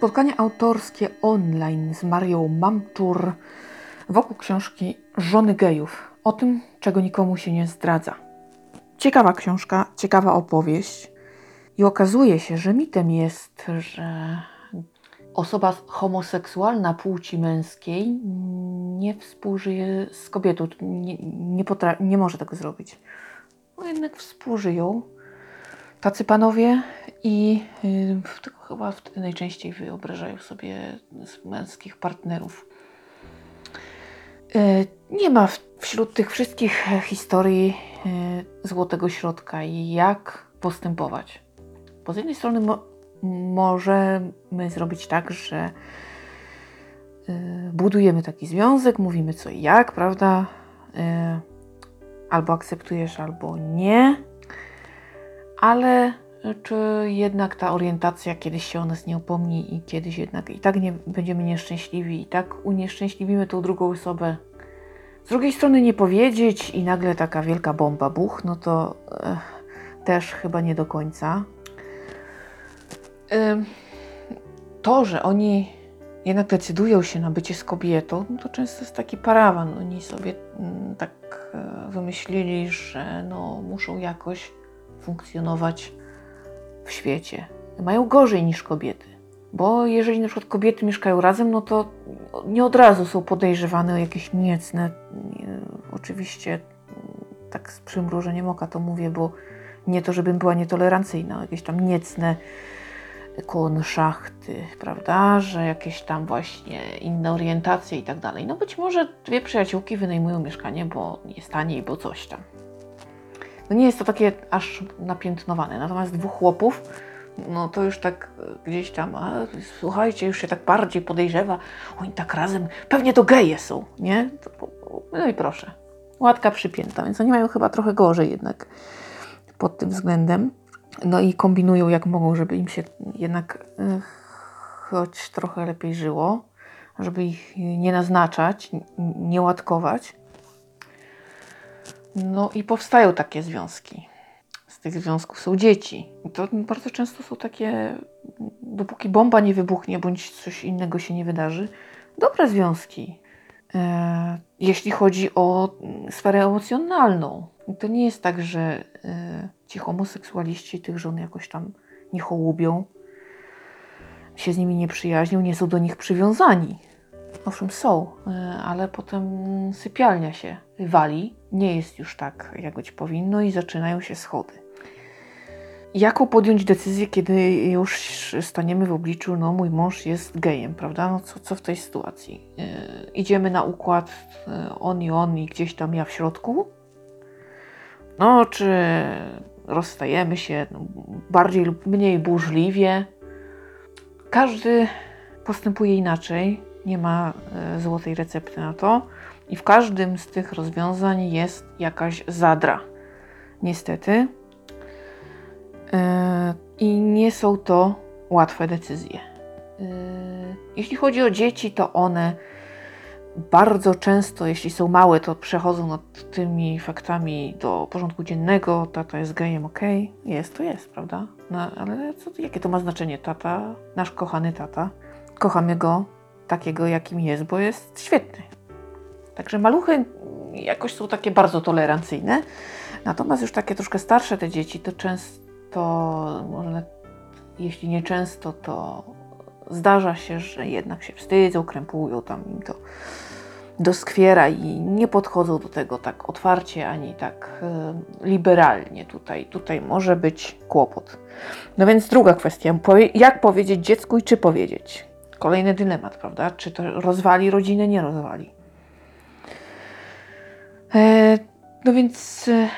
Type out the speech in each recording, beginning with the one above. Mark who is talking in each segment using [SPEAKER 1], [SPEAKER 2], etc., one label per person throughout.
[SPEAKER 1] spotkanie autorskie online z Marią Mamczur wokół książki Żony gejów. O tym, czego nikomu się nie zdradza. Ciekawa książka, ciekawa opowieść. I okazuje się, że mitem jest, że osoba homoseksualna płci męskiej nie współżyje z kobietą, nie, nie, potra- nie może tego zrobić. No jednak współżyją tacy panowie i yy, chyba wtedy najczęściej wyobrażają sobie męskich partnerów. Yy, nie ma wśród tych wszystkich historii yy, złotego środka i jak postępować. Bo z jednej strony mo możemy zrobić tak, że yy, budujemy taki związek, mówimy co i jak, prawda? Albo akceptujesz, albo nie ale czy jednak ta orientacja kiedyś się o nas nie upomni i kiedyś jednak i tak nie będziemy nieszczęśliwi i tak unieszczęśliwimy tą drugą osobę. Z drugiej strony nie powiedzieć i nagle taka wielka bomba buch, no to e, też chyba nie do końca. E, to, że oni jednak decydują się na bycie z kobietą, no to często jest taki parawan. Oni sobie m, mm, tak e, wymyślili, że no, muszą jakoś funkcjonować w świecie. Mają gorzej niż kobiety. Bo jeżeli na przykład kobiety mieszkają razem, no to nie od razu są podejrzewane o jakieś niecne. Oczywiście tak z przymrużeniem oka to mówię, bo nie to, żebym była nietolerancyjna, jakieś tam niecne szachty, prawda, że jakieś tam właśnie inne orientacje i tak dalej. No być może dwie przyjaciółki wynajmują mieszkanie, bo jest taniej, bo coś tam. No nie jest to takie aż napiętnowane. Natomiast dwóch chłopów, no to już tak gdzieś tam, a, słuchajcie, już się tak bardziej podejrzewa, oni tak razem, pewnie to geje są, nie? No i proszę, łatka przypięta, więc oni mają chyba trochę gorzej jednak pod tym względem. No i kombinują jak mogą, żeby im się jednak e, choć trochę lepiej żyło, żeby ich nie naznaczać, nie łatkować. No i powstają takie związki. Z tych związków są dzieci. I to bardzo często są takie, dopóki bomba nie wybuchnie bądź coś innego się nie wydarzy, dobre związki. E, jeśli chodzi o sferę emocjonalną, to nie jest tak, że e, ci homoseksualiści tych żon jakoś tam nie hołubią, się z nimi nie przyjaźnią, nie są do nich przywiązani. Owszem, są, e, ale potem sypialnia się wali, nie jest już tak, jak być powinno, i zaczynają się schody. Jaką podjąć decyzję, kiedy już staniemy w obliczu, no mój mąż jest gejem, prawda? No co, co w tej sytuacji? Yy, idziemy na układ yy, on i on i gdzieś tam ja w środku? No, czy rozstajemy się no, bardziej lub mniej burzliwie? Każdy postępuje inaczej nie ma e, złotej recepty na to. I w każdym z tych rozwiązań jest jakaś zadra. Niestety. E, I nie są to łatwe decyzje. E, jeśli chodzi o dzieci, to one bardzo często, jeśli są małe, to przechodzą nad tymi faktami do porządku dziennego. Tata jest gejem, ok, jest, to jest, prawda? No, ale co, jakie to ma znaczenie? Tata, nasz kochany tata, kochamy go, takiego, jakim jest, bo jest świetny. Także maluchy jakoś są takie bardzo tolerancyjne. Natomiast już takie troszkę starsze te dzieci, to często, może jeśli nie często, to zdarza się, że jednak się wstydzą, krępują, tam im to doskwiera i nie podchodzą do tego tak otwarcie ani tak y, liberalnie. Tutaj, tutaj może być kłopot. No więc druga kwestia, jak powiedzieć dziecku i czy powiedzieć? Kolejny dylemat, prawda? Czy to rozwali rodzinę, nie rozwali. E, no więc e,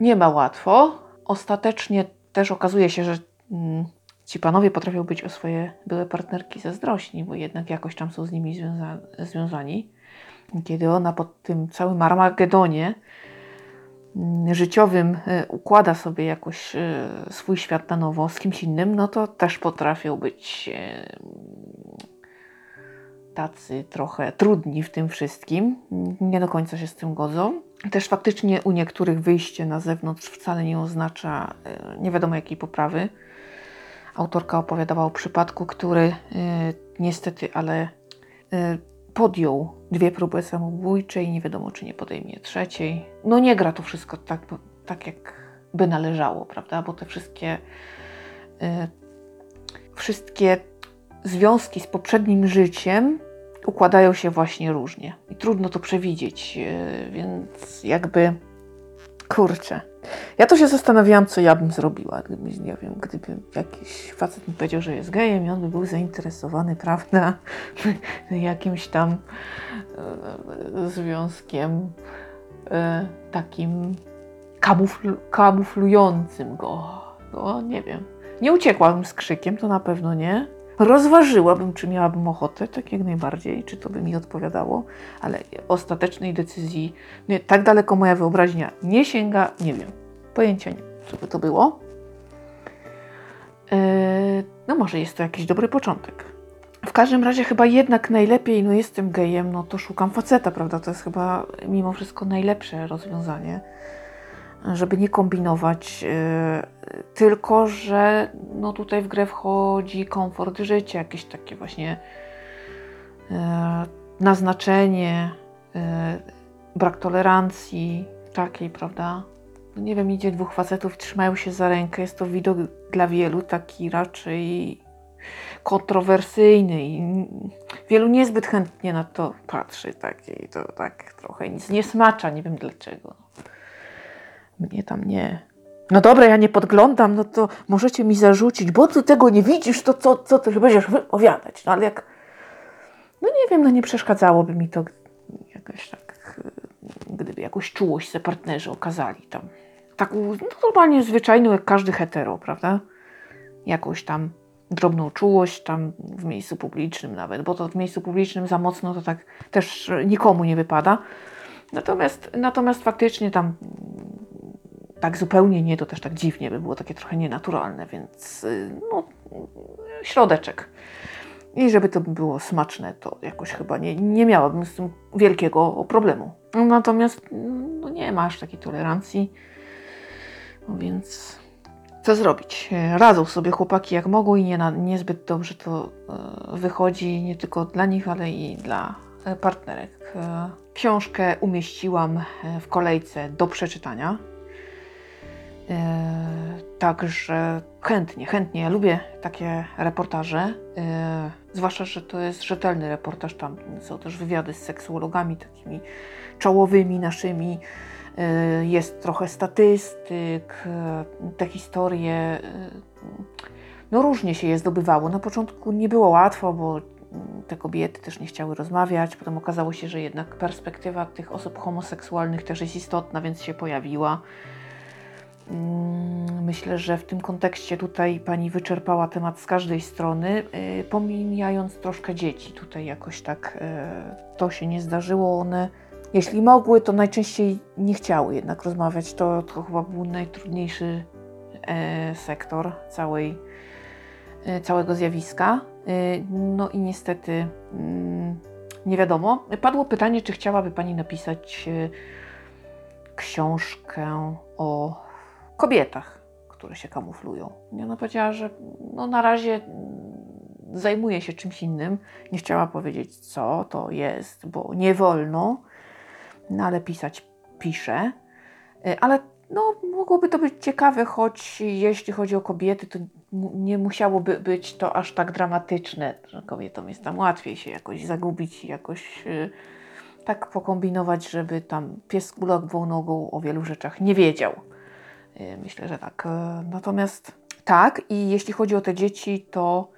[SPEAKER 1] nie ma łatwo. Ostatecznie też okazuje się, że mm, ci panowie potrafią być o swoje były partnerki zazdrośni, bo jednak jakoś tam są z nimi związa związani. Kiedy ona po tym całym Armagedonie życiowym e, układa sobie jakoś swój świat na nowo z kimś innym, no to też potrafią być tacy trochę trudni w tym wszystkim, nie do końca się z tym godzą. Też faktycznie u niektórych wyjście na zewnątrz wcale nie oznacza nie wiadomo jakiej poprawy, Autorka opowiadała o przypadku, który y, niestety, ale y, podjął dwie próby samobójcze i nie wiadomo, czy nie podejmie trzeciej. No nie gra to wszystko tak, tak jak by należało, prawda? Bo te wszystkie y, wszystkie związki z poprzednim życiem układają się właśnie różnie i trudno to przewidzieć, y, więc jakby kurczę. Ja to się zastanawiałam, co ja bym zrobiła, gdyby, nie wiem, gdyby jakiś facet mi powiedział, że jest gejem i on by był zainteresowany, prawda, jakimś tam e, związkiem e, takim kamufl kamuflującym go. No, nie wiem. Nie uciekłabym z krzykiem, to na pewno nie. Rozważyłabym, czy miałabym ochotę, tak jak najbardziej, czy to by mi odpowiadało, ale ostatecznej decyzji, nie, tak daleko moja wyobraźnia nie sięga, nie wiem. Pojęcia nie, co by to było. Yy, no może jest to jakiś dobry początek. W każdym razie chyba jednak najlepiej, no jestem gejem, no to szukam faceta, prawda? To jest chyba mimo wszystko najlepsze rozwiązanie żeby nie kombinować, yy, tylko że no tutaj w grę wchodzi komfort życia, jakieś takie właśnie yy, naznaczenie, yy, brak tolerancji takiej, prawda? No nie wiem, idzie dwóch facetów, trzymają się za rękę, jest to widok dla wielu taki raczej kontrowersyjny i wielu niezbyt chętnie na to patrzy, tak, i to tak trochę nic nie smacza, nie wiem dlaczego. Mnie tam nie. No dobra, ja nie podglądam, no to możecie mi zarzucić, bo ty tego nie widzisz, to co, co ty będziesz wypowiadać? No ale jak. No nie wiem, no nie przeszkadzałoby mi to jakoś tak, gdyby jakąś czułość se partnerzy okazali tam. Taką no, normalnie zwyczajną, jak każdy hetero, prawda? Jakąś tam drobną czułość tam w miejscu publicznym nawet, bo to w miejscu publicznym za mocno to tak też nikomu nie wypada. Natomiast, natomiast faktycznie tam tak zupełnie nie, to też tak dziwnie by było takie trochę nienaturalne, więc y, no, środeczek. I żeby to było smaczne, to jakoś chyba nie, nie miałabym z tym wielkiego problemu. Natomiast no nie masz takiej tolerancji, no więc co zrobić? Radzą sobie chłopaki jak mogą i nie na, niezbyt dobrze to e, wychodzi nie tylko dla nich, ale i dla e, partnerek. Książkę umieściłam w kolejce do przeczytania. E, także chętnie, chętnie. Ja lubię takie reportaże, e, zwłaszcza, że to jest rzetelny reportaż. Tam są też wywiady z seksuologami, takimi czołowymi naszymi. E, jest trochę statystyk, te historie. No różnie się je zdobywało. Na początku nie było łatwo, bo te kobiety też nie chciały rozmawiać. Potem okazało się, że jednak perspektywa tych osób homoseksualnych też jest istotna, więc się pojawiła. Mm, myślę, że w tym kontekście tutaj pani wyczerpała temat z każdej strony, y, pomijając troszkę dzieci. Tutaj jakoś tak y, to się nie zdarzyło. One, jeśli mogły, to najczęściej nie chciały jednak rozmawiać. To, to chyba był najtrudniejszy e, sektor całej, e, całego zjawiska. E, no i niestety mm, nie wiadomo. Padło pytanie, czy chciałaby pani napisać książkę o kobietach, które się kamuflują. I ona powiedziała, że no na razie zajmuje się czymś innym. Nie chciała powiedzieć, co to jest, bo nie wolno, no ale pisać pisze. Y, ale no, mogłoby to być ciekawe, choć jeśli chodzi o kobiety, to nie musiałoby być to aż tak dramatyczne, że kobietom jest tam łatwiej się jakoś zagubić i jakoś yy, tak pokombinować, żeby tam pies kulawą nogą o wielu rzeczach nie wiedział. Y, myślę, że tak. Y, natomiast tak, i jeśli chodzi o te dzieci, to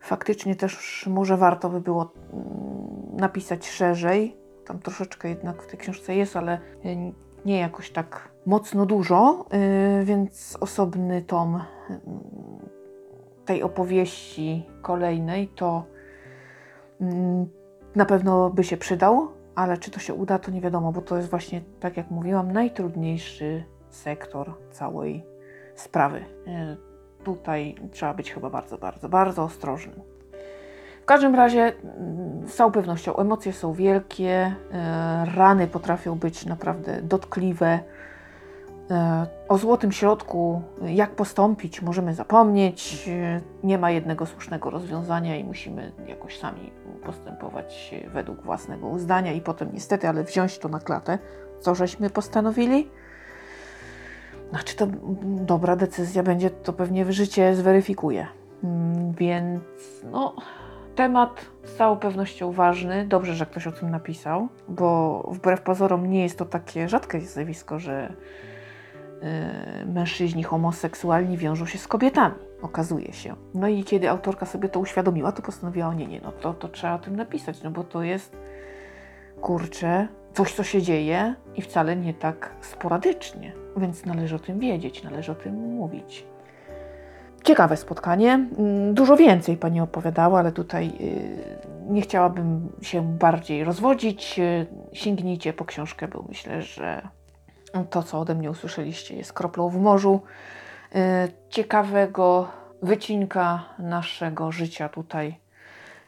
[SPEAKER 1] faktycznie też może warto by było mm, napisać szerzej. Tam troszeczkę jednak w tej książce jest, ale y, nie jakoś tak mocno dużo, więc osobny tom tej opowieści kolejnej to mm, na pewno by się przydał, ale czy to się uda, to nie wiadomo, bo to jest właśnie, tak jak mówiłam, najtrudniejszy sektor całej sprawy. E, tutaj trzeba być chyba bardzo, bardzo, bardzo ostrożnym. W każdym razie, mm, z całą pewnością, emocje są wielkie, e, rany potrafią być naprawdę dotkliwe. E, O złotym środku, jak postąpić, możemy zapomnieć. Nie ma jednego słusznego rozwiązania i musimy jakoś sami postępować według własnego uzdania i potem niestety, ale wziąć to na klatę, co żeśmy postanowili. Znaczy to dobra decyzja będzie, to pewnie życie zweryfikuje. Mm, Więc no, temat z całą pewnością ważny. Dobrze, że ktoś o tym napisał, bo wbrew pozorom nie jest to takie rzadkie zjawisko, że y, mężczyźni homoseksualni wiążą się z kobietami, okazuje się. No i kiedy autorka sobie to uświadomiła, to postanowiła, nie, nie, no to, to trzeba o tym napisać, no bo to jest, kurczę, coś, co się dzieje i wcale nie tak sporadycznie, więc należy o tym wiedzieć, należy o tym mówić. Ciekawe spotkanie. Mm, Dużo więcej pani opowiadała, ale tutaj y, nie chciałabym się bardziej rozwodzić. Y, Sięgnijcie po książkę, bo myślę, że to, co ode mnie usłyszeliście, jest kroplą w morzu y, ciekawego wycinka naszego życia tutaj.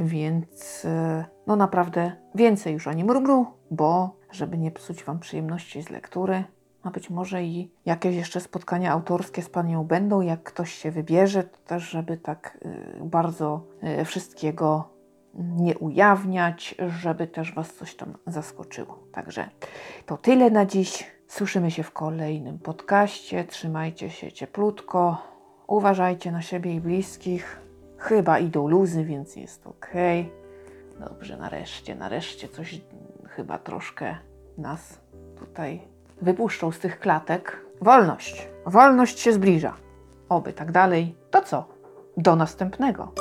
[SPEAKER 1] Więc y, no naprawdę więcej już ani mrumru, bo żeby nie psuć Wam przyjemności z lektury, a być może i jakieś jeszcze spotkania autorskie z Panią będą, jak ktoś się wybierze, to też żeby tak y, bardzo y, wszystkiego nie ujawniać, żeby też Was coś tam zaskoczyło. Także to tyle na dziś. Słyszymy się w kolejnym podcaście. Trzymajcie się cieplutko. Uważajcie na siebie i bliskich. Chyba idą luzy, więc jest ok. Dobrze, nareszcie, nareszcie coś chyba troszkę nas tutaj wypuszczą z tych klatek. Wolność. Wolność się zbliża. Oby tak dalej. To co? Do następnego.